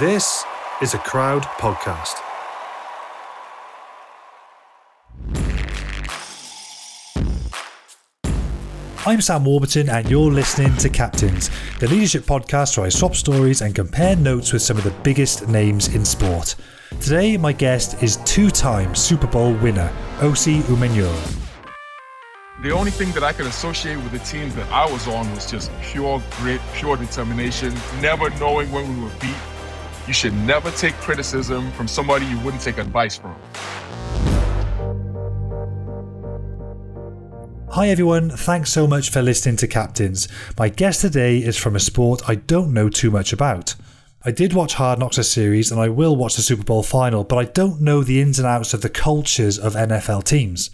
This is a Crowd Podcast. I'm Sam Warburton, and you're listening to Captains, the leadership podcast where I swap stories and compare notes with some of the biggest names in sport. Today, my guest is two time Super Bowl winner, Osi Umenyiora. The only thing that I could associate with the teams that I was on was just pure grit, pure determination, never knowing when we would beat. You should never take criticism from somebody you wouldn't take advice from. Hi everyone, thanks so much for listening to Captains. My guest today is from a sport I don't know too much about. I did watch Hard Knocks a series and I will watch the Super Bowl final, but I don't know the ins and outs of the cultures of NFL teams.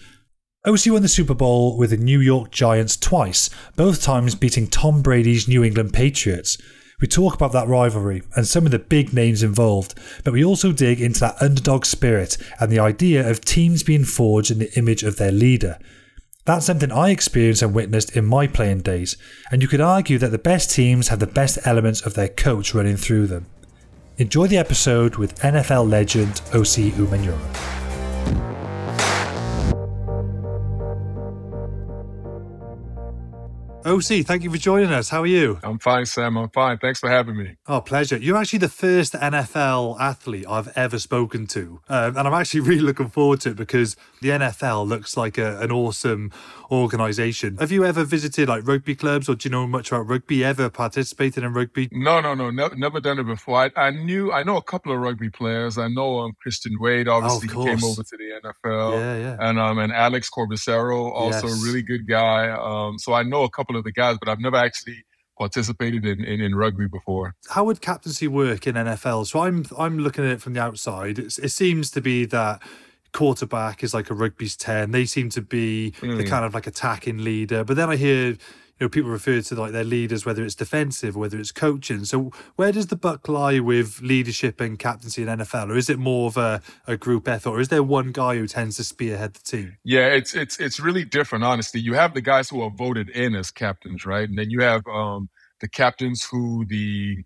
Osi won the Super Bowl with the New York Giants twice, both times beating Tom Brady's New England Patriots. We talk about that rivalry and some of the big names involved, but we also dig into that underdog spirit and the idea of teams being forged in the image of their leader. That's something I experienced and witnessed in my playing days, and you could argue that the best teams have the best elements of their coach running through them. Enjoy the episode with NFL legend Osi Umenyiora. Osi, thank you for joining us. How are you? I'm fine, Sam. I'm fine. Thanks for having me. Oh, pleasure. You're actually the first NFL athlete I've ever spoken to. Um, and I'm actually really looking forward to it because the NFL looks like a, an awesome organization. Have you ever visited like rugby clubs or do you know much about rugby? Ever participated in rugby? No, no, no. Never, never done it before. I, I knew, I know a couple of rugby players. I know um, Christian Wade, obviously, oh, he came over to the NFL. Yeah, yeah. And, um, and Alex Corbisiero, also Yes. a really good guy. Um, so I know a couple of the guys, but I've never actually participated in, in, in rugby before. How would captaincy work in NFL? So I'm I'm looking at it from the outside. It's, it seems to be that quarterback is like a rugby's ten. They seem to be the Mm. kind of like attacking leader. But then I hear you know people refer to like their leaders, whether it's defensive whether it's coaching. So where does the buck lie with leadership and captaincy in NFL, or is it more of a, a group effort, or is there one guy who tends to spearhead the team? Yeah, it's it's it's really different, honestly. You have the guys who are voted in as captains, right? And then you have um, the captains who the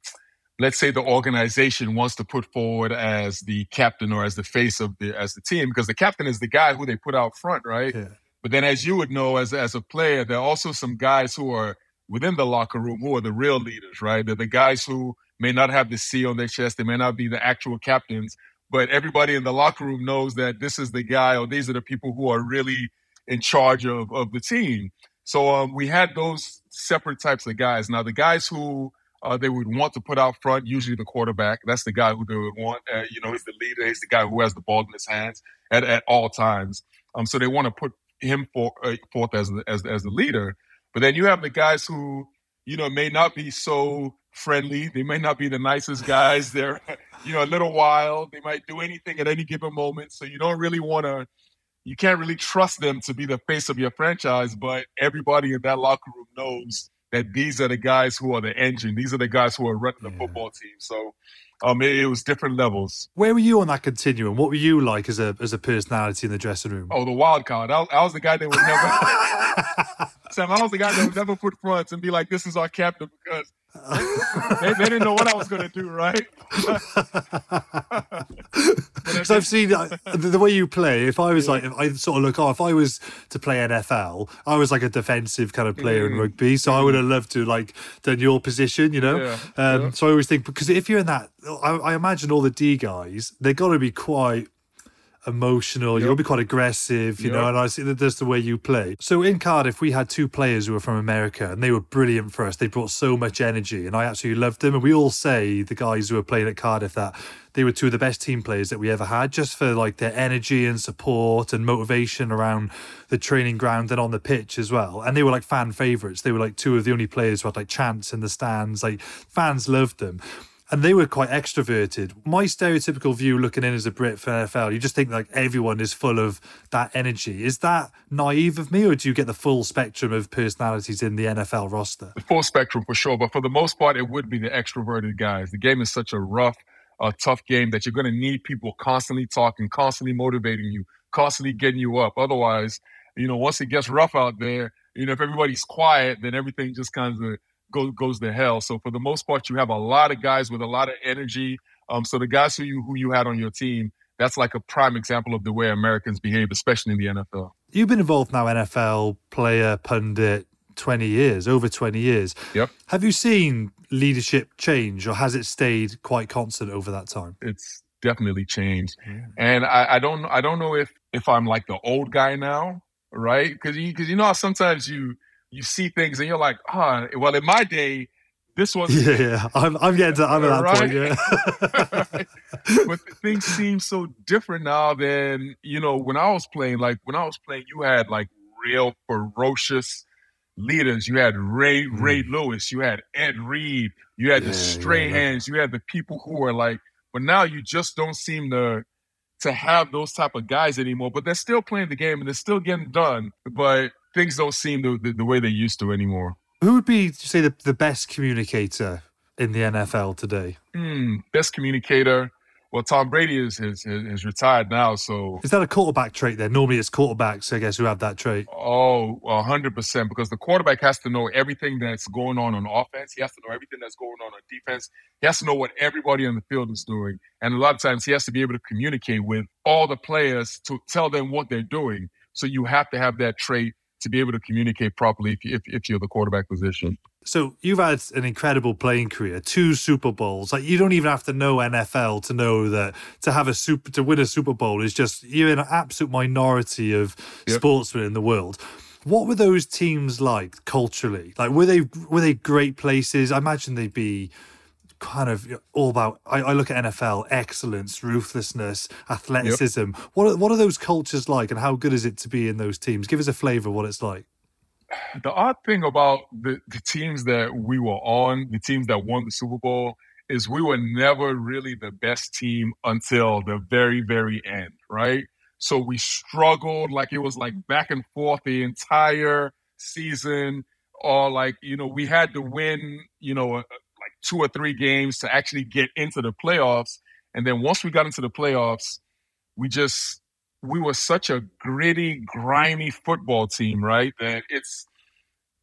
let's say the organization wants to put forward as the captain or as the face of the as the team, because the captain is the guy who they put out front, right? Yeah. But then, as you would know, as as a player, there are also some guys who are within the locker room who are the real leaders, right? They're the guys who may not have the C on their chest, they may not be the actual captains, but everybody in the locker room knows that this is the guy or these are the people who are really in charge of of the team. So um, we had those separate types of guys. Now the guys who uh, they would want to put out front, usually the quarterback. That's the guy who they would want. Uh, you know, he's the leader. He's the guy who has the ball in his hands at, at all times. Um, so they want to put him for, uh, forth as the, as as the leader. But then you have the guys who you know may not be so friendly. They may not be the nicest guys. They're you know a little wild. They might do anything at any given moment. So you don't really want to. You can't really trust them to be the face of your franchise, but everybody in that locker room knows that these are the guys who are the engine. These are the guys who are running the Yeah. football team. So um, it, it was different levels. Where were you on that continuum? What were you like as a as a personality in the dressing room? Oh, the wild card. I, was- I was the guy that would never. Sam, I was the guy that would never put fronts and be like, "This is our captain," because they, they didn't know what I was going to do, right? Because I've seen uh, the, way you play. If I was like, if I sort of look, oh, if I was to play NFL, I was like a defensive kind of player in Mm. rugby, so I would have loved to like done your position, you know. Yeah, um, yeah. So I always think because if you're in that, I, I imagine all the D guys, they're got to be quite emotional. You'll be quite aggressive, you know. And I see that that's the way you play. So in Cardiff, we had two players who were from America, and they were brilliant for us. They brought so much energy, and I absolutely loved them. And we all say the guys who were playing at Cardiff that they were two of the best team players that we ever had, just for like their energy and support and motivation around the training ground and on the pitch as well. And they were like fan favorites. They were like two of the only players who had like chants in the stands. Like fans loved them and they were quite extroverted. My stereotypical view looking in as a Brit for NFL, you just think like everyone is full of that energy. Is that naive of me, or do you get the full spectrum of personalities in the NFL roster? the full spectrum for sure. But for the most part, it would be the extroverted guys. The game is such a rough, uh, tough game that you're going to need people constantly talking, constantly motivating you, constantly getting you up. Otherwise, you know, once it gets rough out there, you know, if everybody's quiet, then everything just kind of goes goes to hell. So for the most part, you have a lot of guys with a lot of energy, Um, so the guys who you who you had on your team, that's like a prime example of the way Americans behave, especially in the NFL. You've been involved now, NFL player, pundit, 20 years, over 20 years. Yep. Have you seen leadership change or has it stayed quite constant over that time? It's definitely changed. Yeah. And I, I, don't I don't know if if I'm like the old guy now, right? Because you because you know sometimes you you see things and you're like, ah, oh, well in my day this was yeah, yeah. I'm I'm getting to I'm at that right? point, yeah. but things seem so different now than you know when I was playing. Like when I was playing, you had like real ferocious leaders. You had Ray mm. Ray Lewis. You had Ed Reed. You had yeah, the stray yeah, hands. You had the people who were like. But now you just don't seem to to have those type of guys anymore. But they're still playing the game and they're still getting done. But things don't seem the, the, the way they used to anymore. Who would be, say, the, the best communicator in the NFL today? Mm, best communicator. Well, Tom Brady is, is, is retired now, so is that a quarterback trait? Then normally it's quarterbacks, I guess, who have that trait. Oh, hundred percent, because the quarterback has to know everything that's going on on offense. He has to know everything that's going on on defense. He has to know what everybody on the field is doing, and a lot of times he has to be able to communicate with all the players to tell them what they're doing. So you have to have that trait to be able to communicate properly if, if, if you're the quarterback position. So you've had an incredible playing career, two Super Bowls. Like you don't even have to know NFL to know that to have a super to win a Super Bowl is just you're in an absolute minority of yep. sportsmen in the world. What were those teams like culturally? Like were they were they great places? I imagine they'd be kind of all about. I, I, look at NFL excellence, ruthlessness, athleticism. Yep. What are, what are those cultures like, and how good is it to be in those teams? Give us a flavor of what it's like. The odd thing about the, the teams that we were on, the teams that won the Super Bowl, is we were never really the best team until the very, very end, right? So we struggled like it was like back and forth the entire season, or like, you know, we had to win, you know, two or three games to actually get into the playoffs. And then once we got into the playoffs, we just we were such a gritty, grimy football team, right? That it's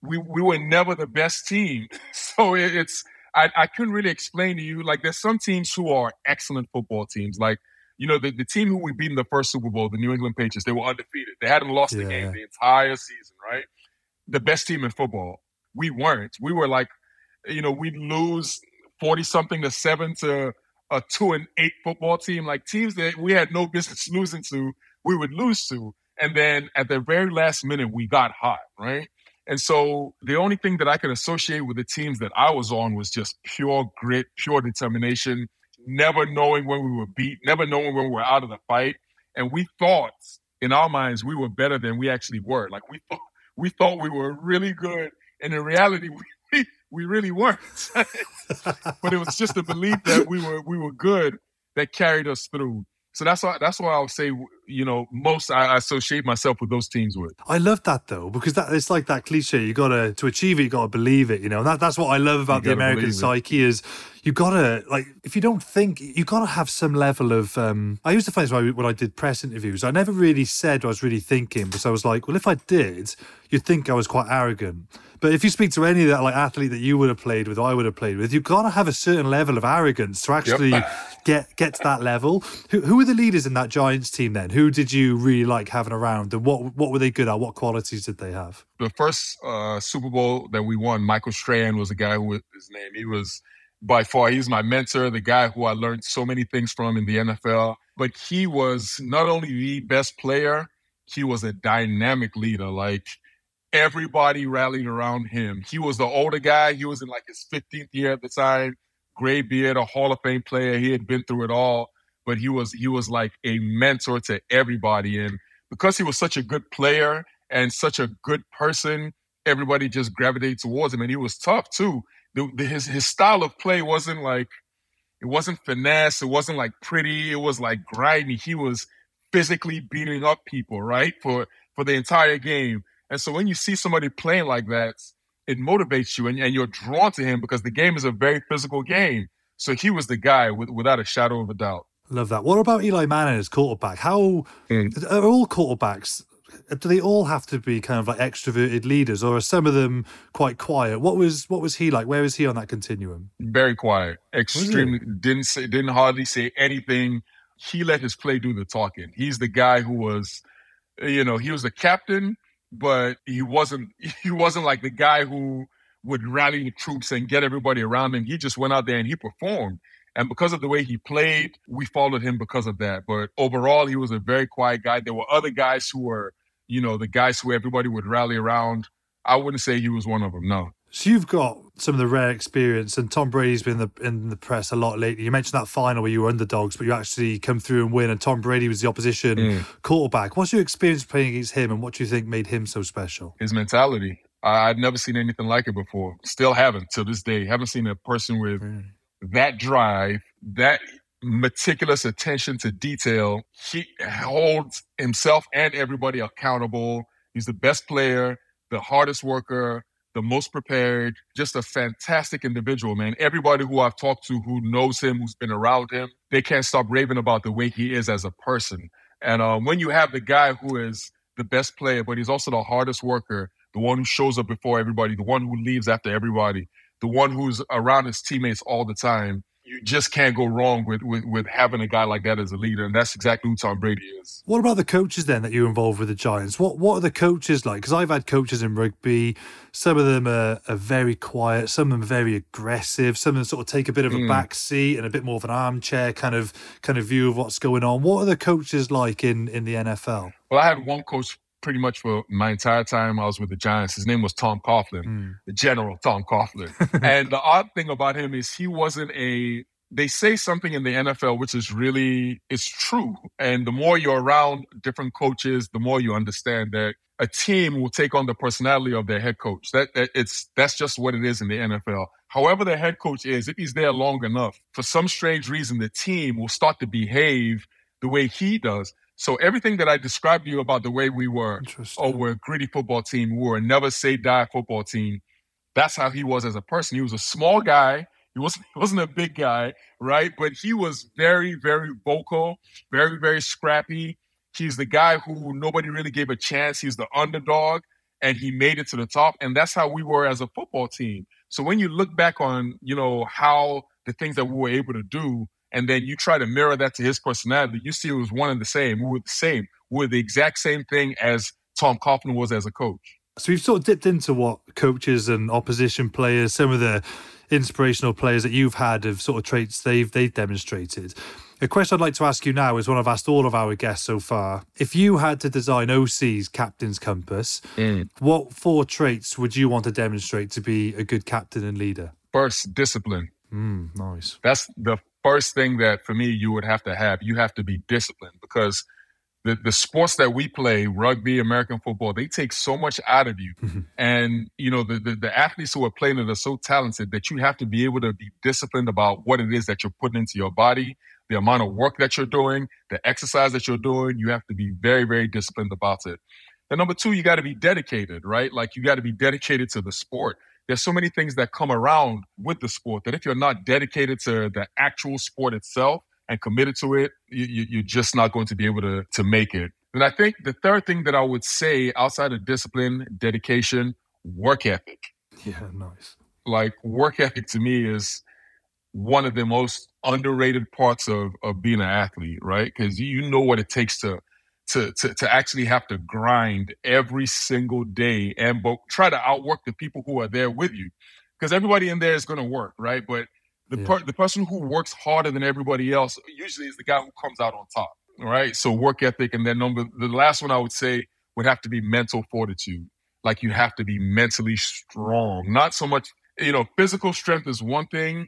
we we were never the best team. So it, it's I, I couldn't really explain to you. Like there's some teams who are excellent football teams. Like, you know, the, the team who we beat in the first Super Bowl, the New England Patriots, they were undefeated. They hadn't lost yeah. the game the entire season, right? The best team in football. We weren't. We were like you know, we'd lose 40 something to seven to a two and eight football team, like teams that we had no business losing to, we would lose to. And then at the very last minute, we got hot, right? And so the only thing that I could associate with the teams that I was on was just pure grit, pure determination, never knowing when we were beat, never knowing when we were out of the fight. And we thought in our minds we were better than we actually were. Like we thought we thought we were really good. And in reality, we we really weren't. but it was just the belief that we were we were good that carried us through. So that's why that's why I would say you know most I, associate myself with those teams with. I love that though because that it's like that cliche. You gotta to achieve it, you gotta believe it. You know that that's what I love about the American psyche is you gotta like if you don't think you gotta have some level of. um I used to find this when I did press interviews. I never really said what I was really thinking because I was like, well, if I did, you'd think I was quite arrogant. But if you speak to any of that like athlete that you would have played with, or I would have played with, you've got to have a certain level of arrogance to actually yep. get get to that level. Who, who were the leaders in that Giants team then? Who did you really like having around, and what what were they good at? What qualities did they have? The first uh, Super Bowl that we won, Michael Strahan was the guy who was his name. He was by far he's my mentor, the guy who I learned so many things from in the NFL. But he was not only the best player, he was a dynamic leader. Like everybody rallied around him. He was the older guy. He was in like his 15th year at the time. Gray beard, a Hall of Fame player. He had been through it all, but he was he was like a mentor to everybody. And because he was such a good player and such a good person, everybody just gravitated towards him. And he was tough too. The, the, his his style of play wasn't like it wasn't finesse. It wasn't like pretty. It was like grinding. He was physically beating up people, right? For for the entire game. And so when you see somebody playing like that, it motivates you and, and you're drawn to him because the game is a very physical game. So he was the guy with, without a shadow of a doubt. Love that. What about Eli Manning as quarterback? How mm. are all quarterbacks do they all have to be kind of like extroverted leaders, or are some of them quite quiet? What was what was he like? Where was he on that continuum? Very quiet, extremely didn't say didn't hardly say anything. He let his play do the talking. He's the guy who was, you know, he was the captain, but he wasn't he wasn't like the guy who would rally the troops and get everybody around him. He just went out there and he performed. And because of the way he played, we followed him because of that. But overall, he was a very quiet guy. There were other guys who were, you know, the guys who everybody would rally around. I wouldn't say he was one of them, no. So you've got some of the rare experience, and Tom Brady's been in the in the press a lot lately. You mentioned that final where you were underdogs, but you actually come through and win, and Tom Brady was the opposition mm. quarterback. What's your experience playing against him, and what do you think made him so special? His mentality. I'd never seen anything like it before. Still haven't to this day. Haven't seen a person with mm. that drive, that meticulous attention to detail. He holds himself and everybody accountable. He's the best player, the hardest worker, the most prepared, just a fantastic individual, man. Everybody who I've talked to who knows him, who's been around him, they can't stop raving about the way he is as a person. And um, when you have the guy who is the best player, but he's also the hardest worker, the one who shows up before everybody, the one who leaves after everybody, the one who's around his teammates all the time. You just can't go wrong with, with, with having a guy like that as a leader, and that's exactly who Tom Brady is. What about the coaches then that you're involved with the Giants? What what are the coaches like? Because I've had coaches in rugby. Some of them are, are, very quiet. Some of them are very aggressive. Some of them sort of take a bit of a mm. back seat and a bit more of an armchair kind of kind of view of what's going on. What are the coaches like in in the NFL? Well, I had one coach pretty much for my entire time I was with the Giants. His name was Tom Coughlin, mm. the General Tom Coughlin. and the odd thing about him is he wasn't a they say something in the NFL which is really it's true. And the more you're around different coaches, the more you understand that a team will take on the personality of their head coach. That, that it's that's just what it is in the NFL. However, the head coach is, if he's there long enough, for some strange reason, the team will start to behave the way he does. So everything that I described to you about the way we were, oh, we're a gritty football team, we were a never say die football team. That's how he was as a person. He was a small guy. He wasn't, he wasn't a big guy, right? But he was very, very vocal, very, very scrappy. He's the guy who nobody really gave a chance. He's the underdog, and he made it to the top. And that's how we were as a football team. So when you look back on, you know, how the things that we were able to do, and then you try to mirror that to his personality, you see it was one and the same. We were the same. We were the exact same thing as Tom Coughlin was as a coach. So we've sort of dipped into what coaches and opposition players, some of the inspirational players that you've had of sort of traits they've they've demonstrated. A question I'd like to ask you now is one I've asked all of our guests so far. If you had to design Osi's captain's compass, mm. what four traits would you want to demonstrate to be a good captain and leader? First, discipline. Mm, nice. That's the first thing that for me you would have to have. You have to be disciplined because the, the sports that we play, rugby, American football, they take so much out of you. Mm-hmm. And, you know, the, the, the, athletes who are playing it are so talented that you have to be able to be disciplined about what it is that you're putting into your body, the amount of work that you're doing, the exercise that you're doing. You have to be very, very disciplined about it. And number two, you got to be dedicated, right? Like you got to be dedicated to the sport there's so many things that come around with the sport that if you're not dedicated to the actual sport itself and committed to it, you, you're just not going to be able to, to make it. And I think the third thing that I would say outside of discipline, dedication, work ethic. Yeah, nice. Like work ethic to me is one of the most underrated parts of, of being an athlete, right? Because you know what it takes to to, to, to actually have to grind every single day and but try to outwork the people who are there with you. Because everybody in there is going to work right? But the yeah. per, the person who works harder than everybody else usually is the guy who comes out on top right? So work ethic and then number the last one i would say would have to be mental fortitude. Like you have to be mentally strong. Not so much you know physical strength is one thing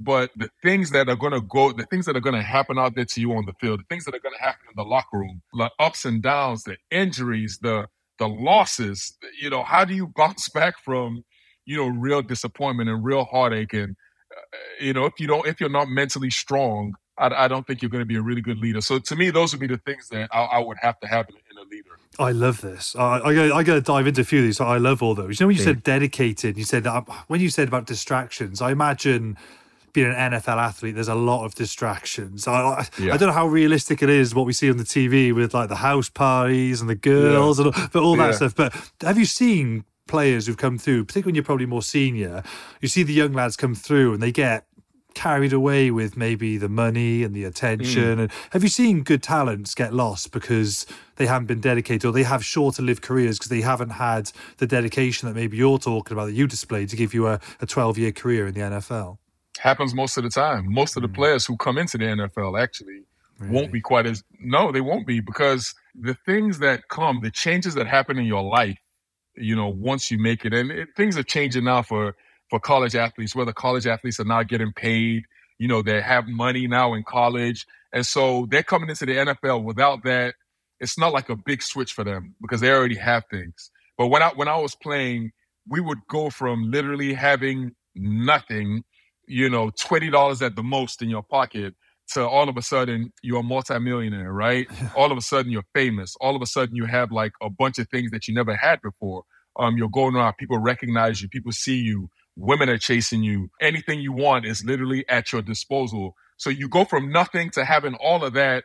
but the things that are going to go, the things that are going to happen out there to you on the field, the things that are going to happen in the locker room, the ups and downs, the injuries, the the losses, you know, how do you bounce back from, you know, real disappointment and real heartache? And, uh, you know, if you don't, if you're not mentally strong, I, I don't think you're going to be a really good leader. So to me, those would be the things that I, I would have to have in, in, a leader. I love this. I, I, I got to dive into a few of these. I love all those. You know, when you yeah. said dedicated, you said that when you said about distractions, I imagine being an NFL athlete, there's a lot of distractions. I, yeah. I don't know how realistic it is what we see on the TV with like the house parties and the girls yeah. and but all that yeah. stuff. But have you seen players who've come through, particularly when you're probably more senior? You see the young lads come through and they get carried away with maybe the money and the attention. Mm. And have you seen good talents get lost because they haven't been dedicated or they have shorter lived careers because they haven't had the dedication that maybe you're talking about that you displayed to give you a, a 12 year career in the NFL? Happens most of the time. Most of the mm. players who come into the NFL actually really? won't be quite as, no, they won't be because the things that come, the changes that happen in your life, you know, once you make it, and it, things are changing now for for college athletes, whether college athletes are not getting paid, you know, they have money now in college. And so they're coming into the NFL without that. It's not like a big switch for them because they already have things. But when I when I was playing, we would go from literally having nothing, you know, twenty dollars at the most in your pocket to all of a sudden you're a multimillionaire, right? all of a sudden you're famous. All of a sudden you have like a bunch of things that you never had before. Um, you're going around, people recognize you, people see you, Women are chasing you. Anything you want is literally at your disposal. So you go from nothing to having all of that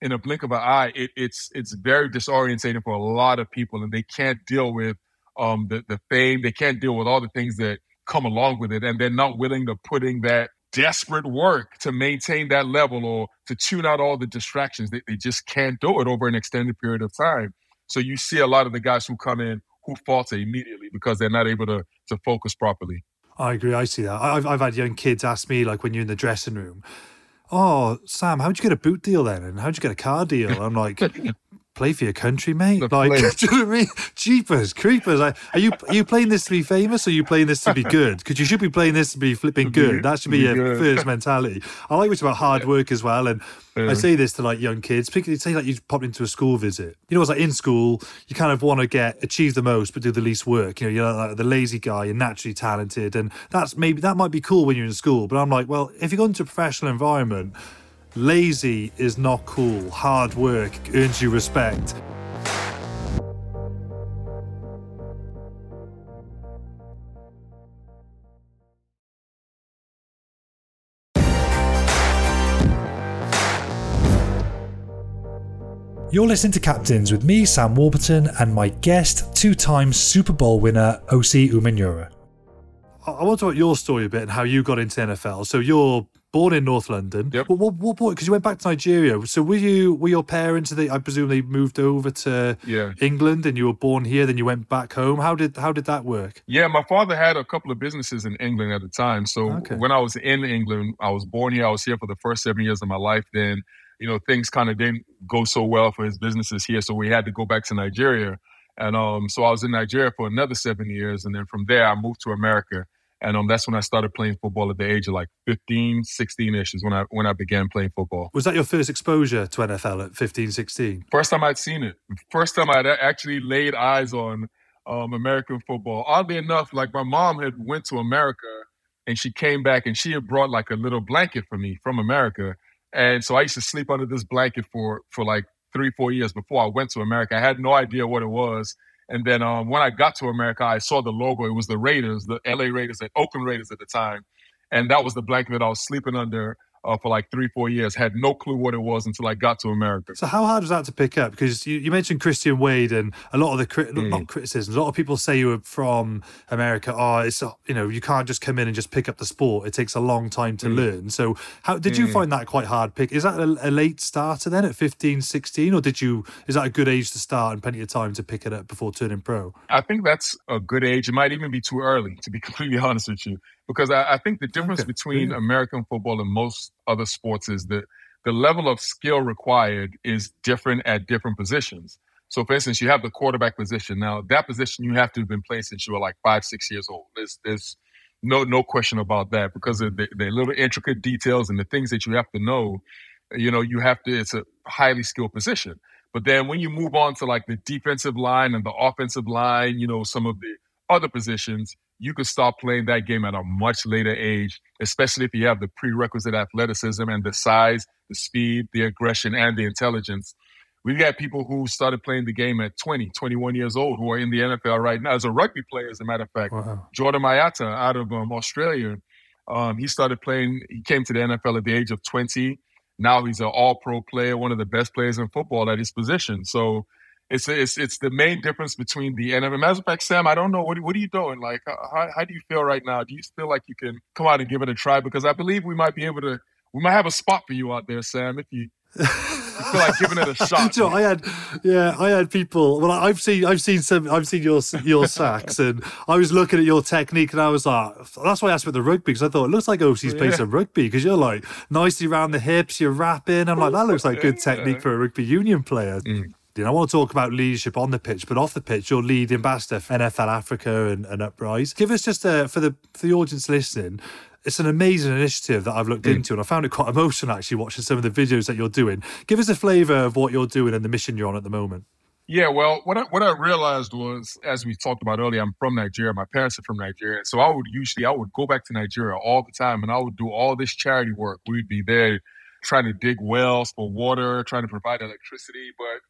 in a blink of an eye. It, it's it's very disorientating for a lot of people, and they can't deal with um, the the fame. They can't deal with all the things that come along with it, and they're not willing to put in that desperate work to maintain that level or to tune out all the distractions. They, they just can't do it over an extended period of time. So you see a lot of the guys who come in who falter immediately because they're not able to to focus properly. I agree. I see that. I've I've had young kids ask me like when you're in the dressing room, "Oh, Sam, how'd you get a boot deal then? And how'd you get a car deal?" I'm like, play for your country, mate. The like, do you know what I mean? Jeepers, creepers. Like, are you are you playing this to be famous or are you playing this to be good? Because you should be playing this to be flipping good. That should be, your good. first mentality. I like what's about hard work as well. And yeah. I say this to like young kids, particularly say like you popped into a school visit. You know, it's like in school, you kind of want to get achieve the most but do the least work. You know, you're like the lazy guy, you're naturally talented, and that's maybe that might be cool when you're in school. But I'm like, well, if you go into a professional environment, lazy is not cool. Hard work earns you respect. You're listening to Captains with me, Sam Warburton, and my guest, two time Super Bowl winner, Osi Umenyiora. I want to talk about your story a bit and how you got into NFL. So you're born in North London. Yep. What, what, what Because you went back to Nigeria. So were you were your parents? They, I presume they moved over to yeah. England, and you were born here. Then you went back home. How did how did that work? Yeah, my father had a couple of businesses in England at the time. So okay. when I was in England, I was born here. I was here for the first seven years of my life. Then you know things kind of didn't go so well for his businesses here, so we had to go back to Nigeria. And um, so I was in Nigeria for another seven years, and then from there I moved to America and um, that's when I started playing football at the age of like 15, 16 ish is when I when I began playing football. Was that your first exposure to NFL at 15, 16? First time I'd seen it. First time I'd actually laid eyes on um, American football. Oddly enough, like my mom had went to America and she came back and she had brought like a little blanket for me from America. And so I used to sleep under this blanket for for like three, four years before I went to America. I had no idea what it was. And then um, when I got to America, I saw the logo. It was the Raiders, the LA Raiders, and Oakland Raiders at the time. And that was the blanket that I was sleeping under uh, for like three, four years. Had no clue what it was until I got to America. So how hard was that to pick up? Because you, you mentioned Christian Wade and a lot of the crit- mm. not criticisms. A lot of people say you were from America. Oh, it's you know you can't just come in and just pick up the sport. It takes a long time to mm. learn. So how did you mm. find that quite hard? Pick is that a, a, late starter then at 15, 16? or did you is that a good age to start and plenty of time to pick it up before turning pro? I think that's a good age. It might even be too early to be completely honest with you because I, I think the difference okay. between American football and most other sports is that the level of skill required is different at different positions. So, for instance, you have the quarterback position. Now, that position you have to have been playing since you were like five, six years old. There's, there's no, no question about that because of the, the little intricate details and the things that you have to know. You know, you have to. It's a highly skilled position. But then when you move on to like the defensive line and the offensive line, you know, some of the other positions, you could start playing that game at a much later age, especially if you have the prerequisite athleticism and the size, the speed, the aggression, and the intelligence. We've got people who started playing the game at 20, 21 years old who are in the NFL right now. As a rugby player, as a matter of fact, wow. Jordan Mailata out of um, Australia, Um, he started playing. He came to the NFL at the age of 20. Now he's an All-Pro player, one of the best players in football at his position. So it's it's it's the main difference between the NFL. Matter of fact, Sam, I don't know what what are you doing? Like, how, how do you feel right now? Do you feel like you can come out and give it a try? Because I believe we might be able to. We might have a spot for you out there, Sam, if you I feel like giving it a shot. you know, I had, yeah, I had people. Well, I've seen, I've seen some, I've seen your your sacks, and I was looking at your technique, and I was like, that's why I asked about the rugby because I thought it looks like Osi's playing some rugby because you're like nicely around the hips, you're wrapping. I'm like, that looks like good technique for a rugby union player. Mm. Know, I want to talk about leadership on the pitch, but off the pitch, you're lead ambassador for NFL Africa and, and Uprise. Give us just a, for the for the audience listening, it's an amazing initiative that I've looked mm. into, and I found it quite emotional actually watching some of the videos that you're doing. Give us a flavour of what you're doing and the mission you're on at the moment. Yeah, well, what I, what I realized was, as we talked about earlier, I'm from Nigeria. My parents are from Nigeria, so I would usually I would go back to Nigeria all the time, and I would do all this charity work. We'd be there trying to dig wells for water, trying to provide electricity, but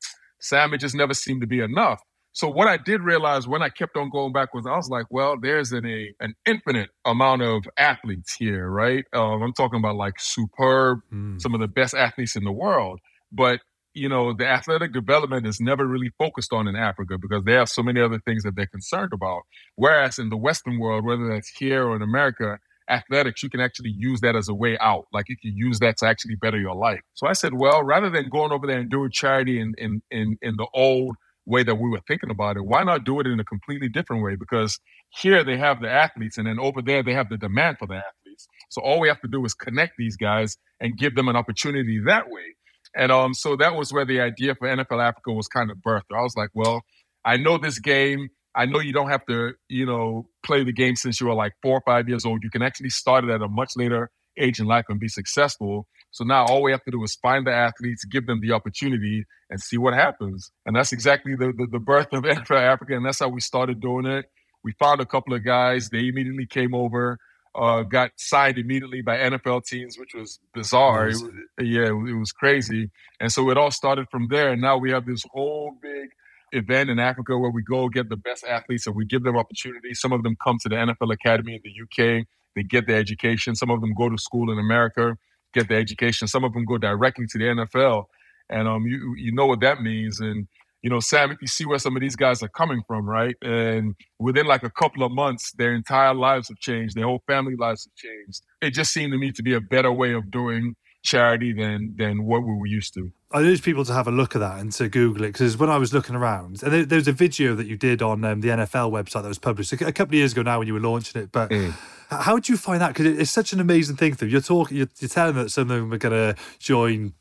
Sam, it just never seemed to be enough. So what I did realize when I kept on going back was I was like, well, there's an a an infinite amount of athletes here, right? Um, I'm talking about like superb, mm. some of the best athletes in the world. But you know, the athletic development is never really focused on in Africa because they have so many other things that they're concerned about. Whereas in the Western world, whether that's here or in America, athletics, you can actually use that as a way out. Like you can use that to actually better your life. So I said, well, rather than going over there and doing charity in in in, in the old way that we were thinking about it, why not do it in a completely different way? Because here they have the athletes, and then over there they have the demand for the athletes. So all we have to do is connect these guys and give them an opportunity that way. And um, so that was where the idea for NFL Africa was kind of birthed. I was like, well, I know this game. I know you don't have to, you know, play the game since you were like four or five years old. You can actually start it at a much later age in life and be successful. So now all we have to do is find the athletes, give them the opportunity, and see what happens. And that's exactly the, the, the birth of NFL Africa, and that's how we started doing it. We found a couple of guys. They immediately came over, uh, got signed immediately by NFL teams, which was bizarre. Nice. It was, yeah, it was crazy. And so it all started from there. And now we have this whole big event in Africa where we go get the best athletes and we give them opportunities. Some of them come to the NFL Academy in the UK. They get their education. Some of them go to school in America get their education. Some of them go directly to the NFL, and um, you you know what that means. And you know, Sam, if you see where some of these guys are coming from, right, and within like a couple of months, their entire lives have changed, their whole family lives have changed. It just seemed to me to be a better way of doing charity than than what we were used to. I urge people to have a look at that and to Google it because when I was looking around, and there, there was a video that you did on um, the NFL website that was published a, a, couple of years ago now when you were launching it. But mm. how did you find that? Because it, it's such an amazing thing. Though you're talking, you're, you're telling that some of them are going to join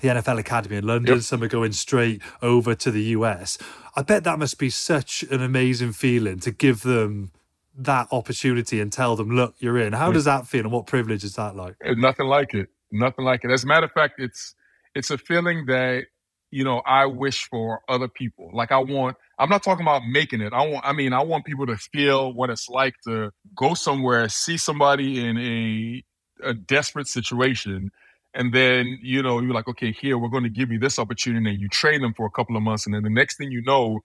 the NFL Academy in London. Yep. Some are going straight over to the US. I bet that must be such an amazing feeling to give them that opportunity and tell them, look, you're in. How mm. does that feel and what privilege is that like? Nothing like it. Nothing like it. As a matter of fact, it's it's a feeling that you know I wish for other people. Like I want. I'm not talking about making it. I want. I mean, I want people to feel what it's like to go somewhere, see somebody in a a desperate situation, and then you know you're like, okay, here we're going to give you this opportunity, and you train them for a couple of months, and then the next thing you know,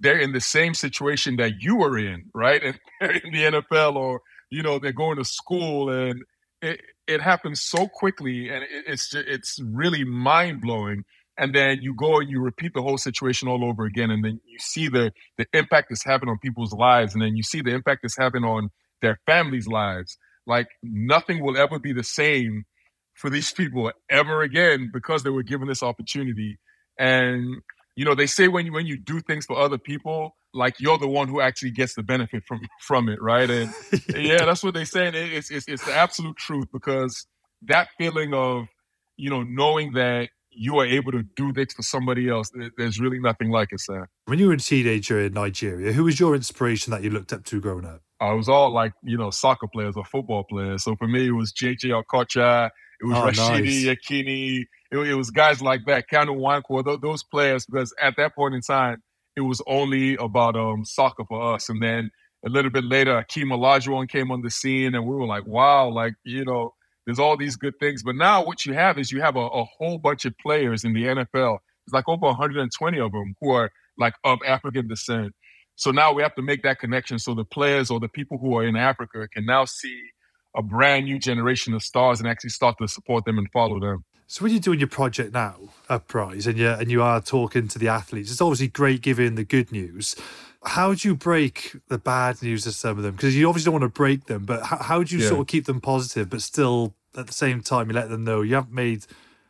they're in the same situation that you were in, right? And in the NFL, or you know they're going to school, and it, it happens so quickly and it, it's just, it's really mind blowing. And then you go and you repeat the whole situation all over again, and then you see the the impact that's having on people's lives, and then you see the impact that's having on their families' lives. Like nothing will ever be the same for these people ever again because they were given this opportunity. And you know, they say when you when you do things for other people, like you're the one who actually gets the benefit from from it, right? And yeah, that's what they say. And it's, it's it's the absolute truth because that feeling of you know knowing that you are able to do this for somebody else, there's really nothing like it, Sam. When you were a teenager in Nigeria, who was your inspiration that you looked up to growing up? I was all like you know soccer players or football players. So for me, it was JJ Okocha, it was oh, Rashidi nice. Yekini, it, it, was guys like that, Kanu Nwankwo, those players. Because at that point in time, it was only about um, soccer for us. And then a little bit later, Akeem Olajuwon came on the scene, and we were like, wow, like, you know, there's all these good things. But now what you have is you have a, a whole bunch of players in the NFL. It's like over 120 of them who are like of African descent. So now we have to make that connection so the players or the people who are in Africa can now see a brand new generation of stars and actually start to support them and follow them. So when you're doing your project now, Uprise, and you and you are talking to the athletes, it's obviously great giving the good news. How do you break the bad news to some of them? Because you obviously don't want to break them, but how, how do you yeah. sort of keep them positive, but still at the same time you let them know you haven't made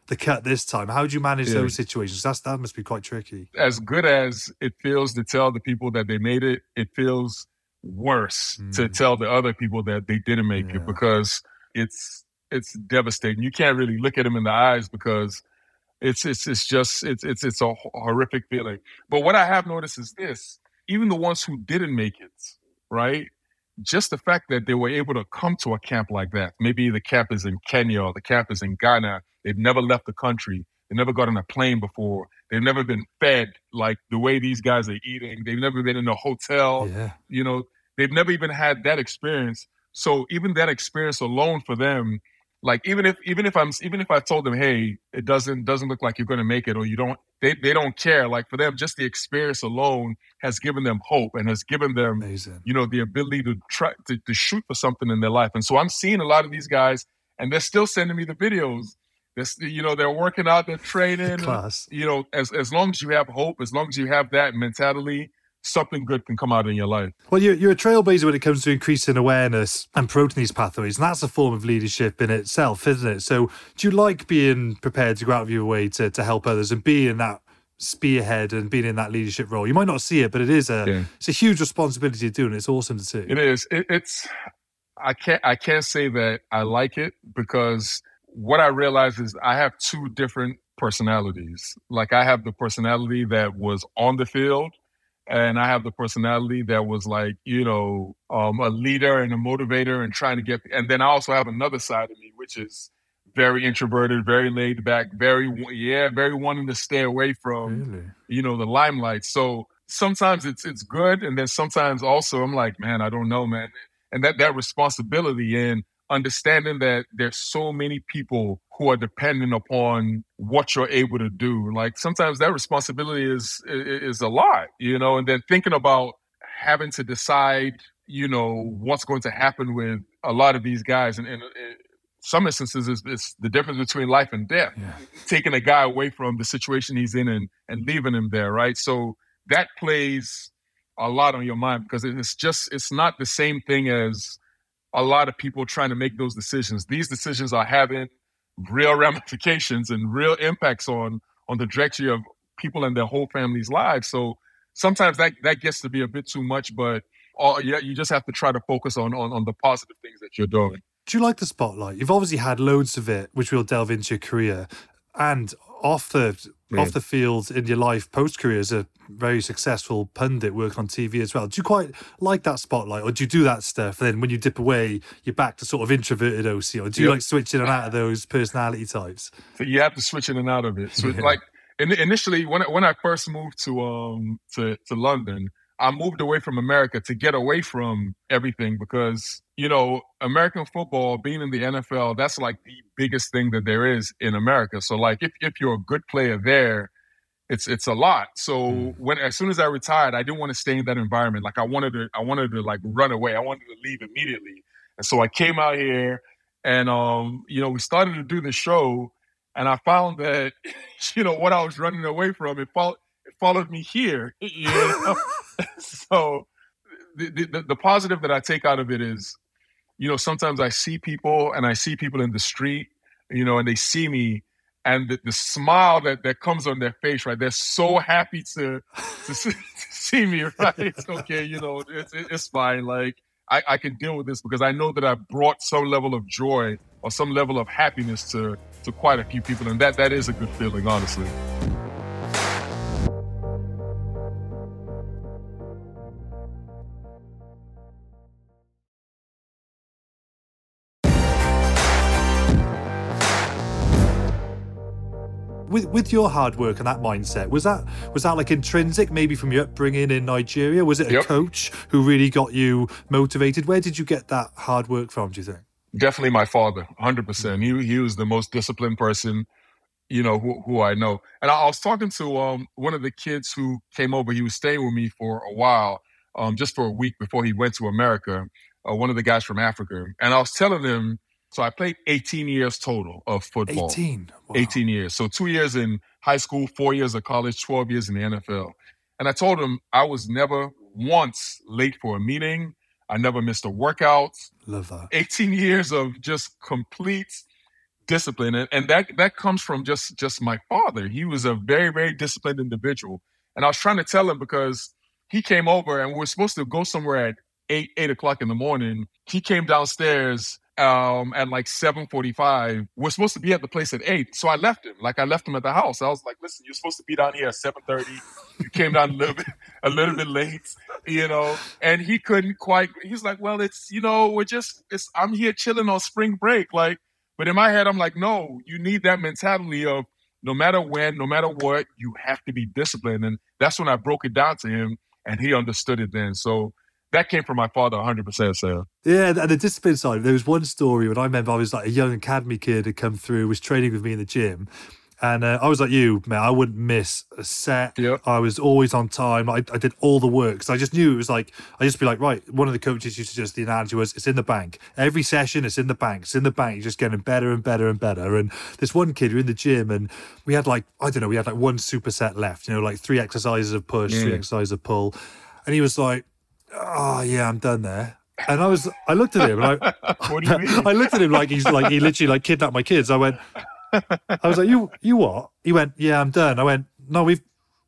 the cut this time? How do you manage yeah. those situations? That's that must be quite tricky. As good as it feels to tell the people that they made it, it feels worse mm. to tell the other people that they didn't make yeah. it because it's it's devastating. You can't really look at them in the eyes because it's it's it's just it's it's it's a horrific feeling. But what I have noticed is this: even the ones who didn't make it, right? Just the fact that they were able to come to a camp like that. Maybe the camp is in Kenya or the camp is in Ghana. They've never left the country. They've never got on a plane before. They've never been fed like the way these guys are eating. They've never been in a hotel. Yeah. You know, they've never even had that experience. So even that experience alone for them like even if even if i'm even if i told them hey it doesn't doesn't look like you're going to make it or you don't they, they don't care like for them just the experience alone has given them hope and has given them Amazing. you know the ability to try to, to shoot for something in their life and so i'm seeing a lot of these guys and they're still sending me the videos they're, you know they're working out they're training Class. And, you know as, as long as you have hope as long as you have that mentality something good can come out in your life. Well, you're, you're a trailblazer when it comes to increasing awareness and promoting these pathways, and that's a form of leadership in itself, isn't it? So, do you like being prepared to go out of your way to, to help others and be in that spearhead and being in that leadership role? You might not see it, but it is a yeah. it's a huge responsibility to do, and it's awesome to see. It is. It, it's. I can't. I can't say that I like it because what I realize is I have two different personalities. Like I have the personality that was on the field and I have the personality that was like, you know, um, a leader and a motivator and trying to get. And then I also have another side of me, which is very introverted, very laid back, very yeah, very wanting to stay away from, really? you know, the limelight. So sometimes it's it's good, and then sometimes also I'm like, man, I don't know, man, and that that responsibility and understanding that there's so many people who are dependent upon what you're able to do. Like sometimes that responsibility is is a lot, you know, and then thinking about having to decide, you know, what's going to happen with a lot of these guys and, and, and some instances is, it's, the difference between life and death yeah. taking a guy away from the situation he's in and, and leaving him there right so that plays a lot on your mind because it's just it's not the same thing as a lot of people trying to make those decisions. These decisions are having real ramifications and real impacts on on the trajectory of people and their whole family's lives. So sometimes that that gets to be a bit too much, but all, yeah, you just have to try to focus on, on on the positive things that you're doing. Do you like the spotlight? You've obviously had loads of it, which we'll delve into your career. And off the off the field in your life post career as a very successful pundit working on TV as well. Do you quite like that spotlight, or do you do that stuff? And then when you dip away, you're back to sort of introverted Osi, or do you like switch in and out of those personality types? So you have to switch in and out of it. So yeah. like initially, when when I first moved to um to to London, I moved away from America to get away from everything because, you know, American football, being in the NFL, that's like the biggest thing that there is in America. So like if, if you're a good player there, it's it's a lot. So mm. when as soon as I retired, I didn't want to stay in that environment. Like I wanted to I wanted to like run away. I wanted to leave immediately. And so I came out here and um, you know, we started to do the show and I found that, you know, what I was running away from, it followed it followed me here. You know? so the, the, the positive that I take out of it is, you know, sometimes I see people and I see people in the street, you know, and they see me and the, the smile that, that comes on their face, right? They're so happy to, to, see, to see me, right? It's okay, you know, it's, it's fine. Like, I, I can deal with this because I know that I've brought some level of joy or some level of happiness to, to quite a few people. And that, that is a good feeling, honestly. With with your hard work and that mindset was that was that like intrinsic maybe from your upbringing in nigeria was it a yep. coach who really got you motivated where did you get that hard work from do you think definitely my father 100% he, he was the most disciplined person you know who, who i know and I, I was talking to um, one of the kids who came over he was staying with me for a while um, just for a week before he went to America. Uh, one of the guys from Africa, and I was telling him. So I played 18 years total of football. 18. Wow. 18 years. So two years in high school, four years of college, 12 years in the NFL. And I told him I was never once late for a meeting. I never missed a workout. Love that. 18 years of just complete discipline. And, and that that comes from just just my father. He was a very, very disciplined individual. And I was trying to tell him because he came over and we are supposed to go somewhere at eight, eight o'clock in the morning. He came downstairs um, at like 7.45. We're supposed to be at the place at 8. So I left him. Like I left him at the house. I was like, listen, you're supposed to be down here at 7.30. You came down a little bit, a little bit late, you know, and he couldn't quite, he's like, well, it's, you know, we're just, it's, I'm here chilling on spring break. Like, but in my head, I'm like, no, you need that mentality of no matter when, no matter what, you have to be disciplined. And that's when I broke it down to him and he understood it then. So that came from my father 100% Sam. Yeah, and the discipline side, there was one story when I remember I was like a young academy kid had come through, was training with me in the gym. And uh, I was like you, man. I wouldn't miss a set. Yep. I was always on time. I, I did all the work because I just knew it was like I just be like, right. One of the coaches used to just the analogy was, it's in the bank. Every session, it's in the bank. It's in the bank. You're just getting better and better and better. And this one kid, you're in the gym, and we had like I don't know, we had like one superset left. You know, like three exercises of push, three exercises of pull, and he was like, oh yeah, I'm done there. And I was, I looked at him, and I, what do you mean? I looked at him like he's like he literally like kidnapped my kids. I went, I was like, you, you what? He went, yeah, I'm done. I went, no, we've,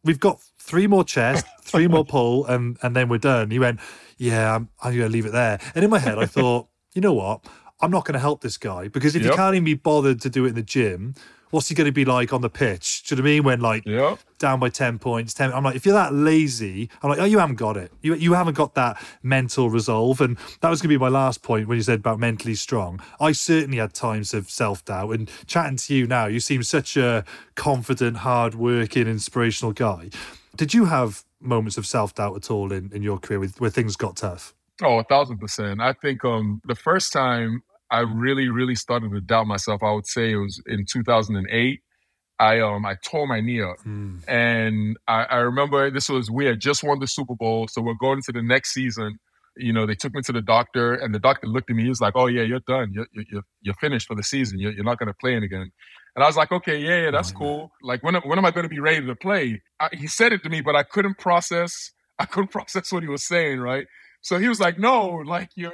we've got three more chest, three more pull, and and then we're done. He went, yeah, I'm, I'm gonna leave it there. And in my head, I thought, you know what? I'm not going to help this guy because if yep. he can't even be bothered to do it in the gym, what's he going to be like on the pitch? Do you know what I mean? When like yep. down by 10 points, 10, I'm like, if you're that lazy, I'm like, oh, you haven't got it. You, you haven't got that mental resolve. And that was going to be my last point when you said about mentally strong. I certainly had times of self doubt. And chatting to you now, you seem such a confident, hard working, inspirational guy. Did you have moments of self doubt at all in, in your career with, where things got tough? Oh, a thousand percent. I think um, the first time I really, really started to doubt myself. I would say it was in 2008. I um I tore my knee up, mm. and I, I remember this was we had just won the Super Bowl, so we're going into the next season. You know, they took me to the doctor, and the doctor looked at me. He was like, "Oh yeah, you're done. You're you're, you're finished for the season. You're, you're not going to play it again." And I was like, "Okay, yeah, yeah, that's oh, cool. Like, when when am I going to be ready to play?" I, he said it to me, but I couldn't process. I couldn't process what he was saying. Right. So he was like, "No, like you're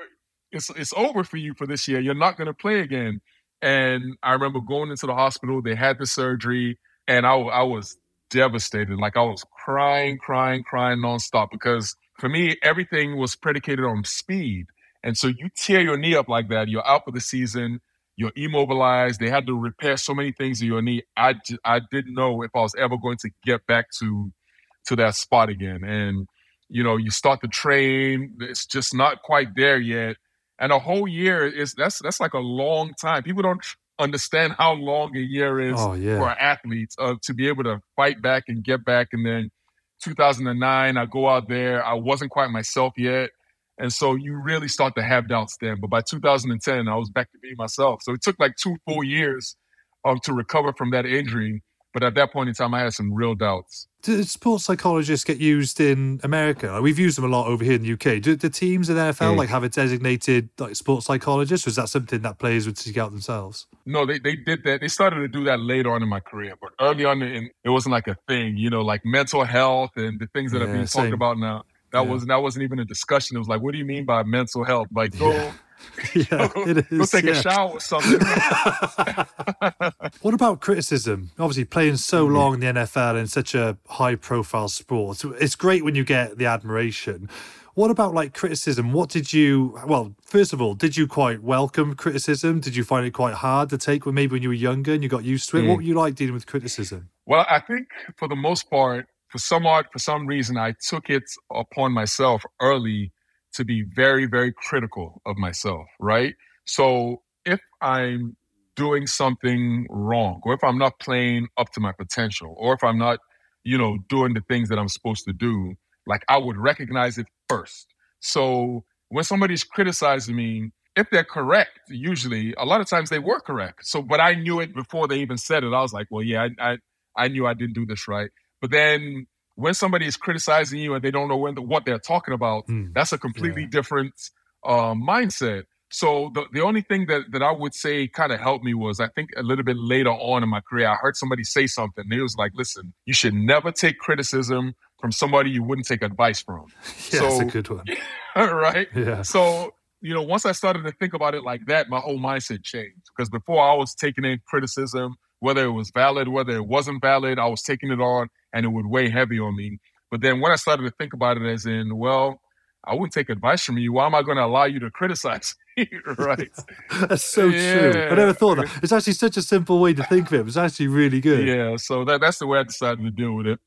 it's it's over for you for this year. You're not going to play again." And I remember going into the hospital. They had the surgery, and I I was devastated. Like I was crying, crying, crying nonstop because for me everything was predicated on speed. And so you tear your knee up like that, you're out for the season. You're immobilized. They had to repair so many things in your knee. I, I didn't know if I was ever going to get back to to that spot again. And you know, you start to train. It's just not quite there yet and a whole year is that's that's like a long time. People don't understand how long a year is oh, yeah. for athletes uh, to be able to fight back and get back. And then 2009, I go out there. I wasn't quite myself yet. And so you really start to have doubts then. But by 2010, I was back to being myself. So it took like two full years um, to recover from that injury. But at that point in time, I had some real doubts. Do sports psychologists get used in America? Like we've used them a lot over here in the UK. Do the teams in the NFL mm. like have a designated like sports psychologist, or is that something that players would seek out themselves? No, they, they did that. They started to do that later on in my career, but early on, in, it wasn't like a thing. You know, like mental health and the things that yeah, are being same. talked about now. That yeah. wasn't that wasn't even a discussion. It was like, what do you mean by mental health? Like, go. Yeah yeah, it is. Go take yeah. a shower or something. what about criticism? Obviously, playing so mm-hmm. long in the NFL in such a high profile sport, it's great when you get the admiration. What about like criticism? What did you, well, first of all, did you quite welcome criticism? Did you find it quite hard to take when maybe when you were younger and you got used to it? Mm. What were you like dealing with criticism? Well, I think for the most part, for some odd, for some reason, I took it upon myself early to be very, very critical of myself, right? So if I'm doing something wrong, or if I'm not playing up to my potential, or if I'm not, you know, doing the things that I'm supposed to do, like I would recognize it first. So when somebody's criticizing me, if they're correct, usually a lot of times they were correct. So, but I knew it before they even said it. I was like, well, yeah, I, I, I knew I didn't do this right. But then when somebody is criticizing you and they don't know when the, what they're talking about, Mm. that's a completely Yeah. different uh, mindset. So the, the only thing that, that I would say kind of helped me was I think a little bit later on in my career, I heard somebody say something. And it was like, listen, you should never take criticism from somebody you wouldn't take advice from. Yeah, that's a good one. right? Yeah. So, you know, once I started to think about it like that, my whole mindset changed. Because before I was taking in criticism, whether it was valid, whether it wasn't valid, I was taking it on and it would weigh heavy on me. But then when I started to think about it as in, well, I wouldn't take advice from you. Why am I going to allow you to criticize me? right. That's so true. I never Yeah. thought that. It's actually such a simple way to think of it. It's actually really good. Yeah. So that, that's the way I decided to deal with it.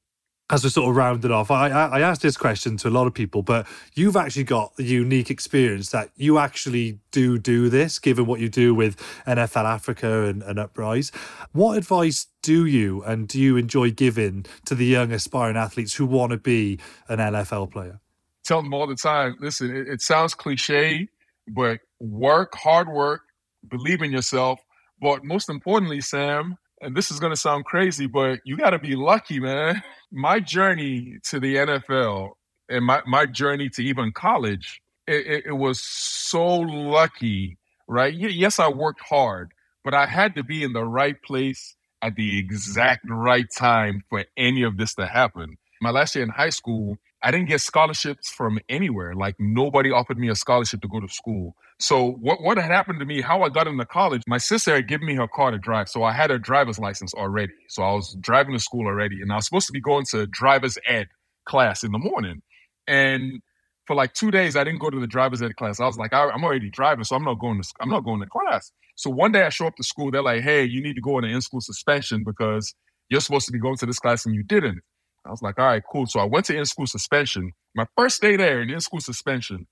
As we're sort of rounded off, I, I, I asked this question to a lot of people, but you've actually got the unique experience that you actually do do this, given what you do with NFL Africa and, and Uprise. What advice do you and do you enjoy giving to the young aspiring athletes who want to be an NFL player? tell them all the time listen it, it sounds cliche but work hard work believe in yourself but most importantly sam and this is going to sound crazy but you got to be lucky man my journey to the nfl and my, my journey to even college it, it, it was so lucky right yes i worked hard but i had to be in the right place at the exact right time for any of this to happen my last year in high school I didn't get scholarships from anywhere. Like nobody offered me a scholarship to go to school. So what what had happened to me, how I got into college, my sister had given me her car to drive. So I had a driver's license already. So I was driving to school already. And I was supposed to be going to driver's ed class in the morning. And for like two days, I didn't go to the driver's ed class. I was like, I, I'm already driving, so I'm not going to I'm not going to class. So one day I show up to school, they're like, Hey, you need to go on an in-school suspension because you're supposed to be going to this class and you didn't. I was like, all right, cool. So I went to in-school suspension. My first day there in in-school suspension,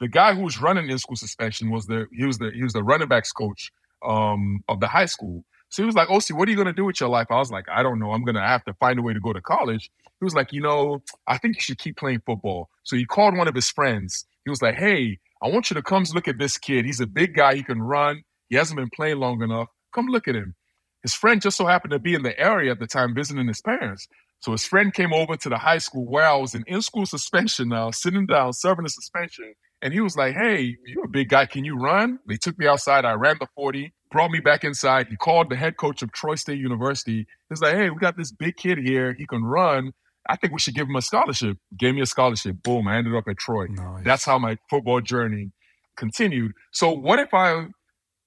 the guy who was running in-school suspension was the he was the he was the running backs coach um, of the high school. So he was like, "Osi, what are you gonna do with your life?" I was like, "I don't know. I'm gonna have to find a way to go to college." He was like, "You know, I think you should keep playing football." So he called one of his friends. He was like, "Hey, I want you to come look at this kid. He's a big guy. He can run. He hasn't been playing long enough. Come look at him." His friend just so happened to be in the area at the time visiting his parents. So his friend came over to the high school where I was in in-school suspension now, sitting down, serving a suspension. And he was like, Hey, you're a big guy. Can you run? They took me outside. I ran the 40, brought me back inside. He called the head coach of Troy State University. He's like, Hey, we got this big kid here. He can run. I think we should give him a scholarship. Gave me a scholarship. Boom. I ended up at Troy. Nice. That's how my football journey continued. So what if I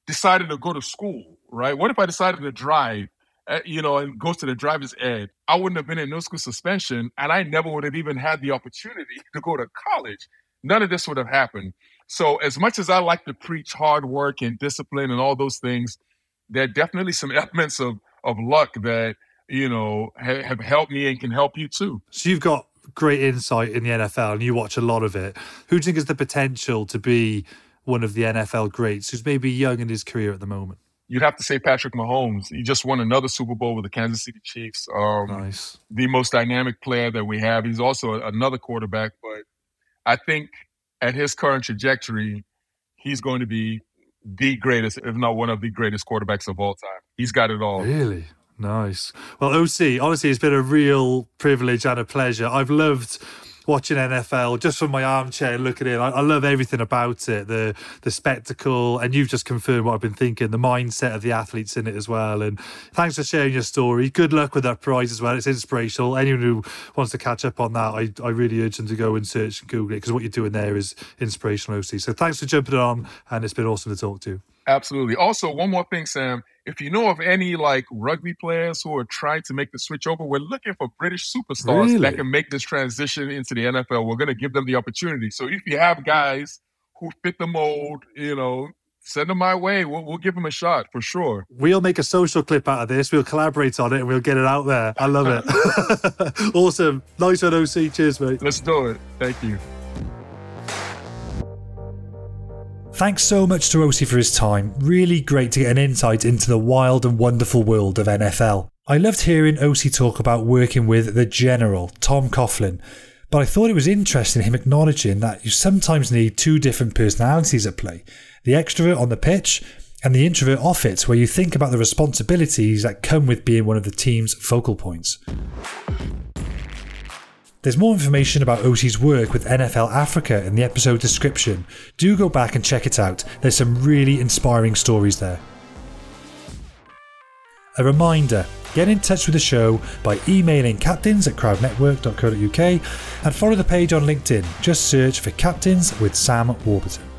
decided to go to school, right? What if I decided to drive, uh, you know, and go to the driver's ed? I wouldn't have been in no school suspension, and I never would have even had the opportunity to go to college. None of this would have happened. So, as much as I like to preach hard work and discipline and all those things, there are definitely some elements of of luck that you know ha- have helped me and can help you too. So you've got great insight in the NFL and you watch a lot of it. Who do you think has the potential to be one of the NFL greats who's maybe young in his career at the moment? You'd have to say Patrick Mahomes. He just won another Super Bowl with the Kansas City Chiefs. Um, Nice. the most dynamic player that we have. He's also another quarterback, but I think at his current trajectory, he's going to be the greatest, if not one of the greatest quarterbacks of all time. He's got it all. Really? Nice. Well, Osi, honestly, it's been a real privilege and a pleasure. I've loved watching NFL just from my armchair looking in. I, I love everything about it the the spectacle, and you've just confirmed what I've been thinking the mindset of the athletes in it as well. And thanks for sharing your story. Good luck with that prize as well. It's inspirational. Anyone who wants to catch up on that, I, I really urge them to go and search and Google it because what you're doing there is inspirational, Osi. So thanks for jumping on, and it's been awesome to talk to you. Absolutely. Also, one more thing, Sam. If you know of any like rugby players who are trying to make the switch over, we're looking for British superstars Really? that can make this transition into the NFL. We're going to give them the opportunity. So if you have guys who fit the mold, you know, send them my way. We'll, we'll give them a shot for sure. We'll make a social clip out of this. We'll collaborate on it and we'll get it out there. I love it. awesome. Nice one, Osi. Cheers, mate. Let's do it. Thank you. Thanks so much to Osi for his time. Really great to get an insight into the wild and wonderful world of NFL. I loved hearing Osi talk about working with the General, Tom Coughlin, but I thought it was interesting him acknowledging that you sometimes need two different personalities at play the extrovert on the pitch and the introvert off it, where you think about the responsibilities that come with being one of the team's focal points. There's more information about Osi's work with NFL Africa in the episode description. Do go back and check it out. There's some really inspiring stories there. A reminder get in touch with the show by emailing captains at crowdnetwork.co.uk and follow the page on LinkedIn. Just search for Captains with Sam Warburton.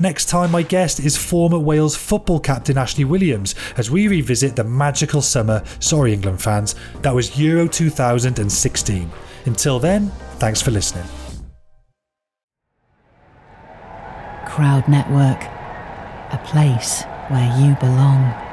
Next time, my guest is former Wales football captain Ashley Williams as we revisit the magical summer, sorry, England fans, that was Euro 2016. Until then, thanks for listening. Crowd Network, a place where you belong.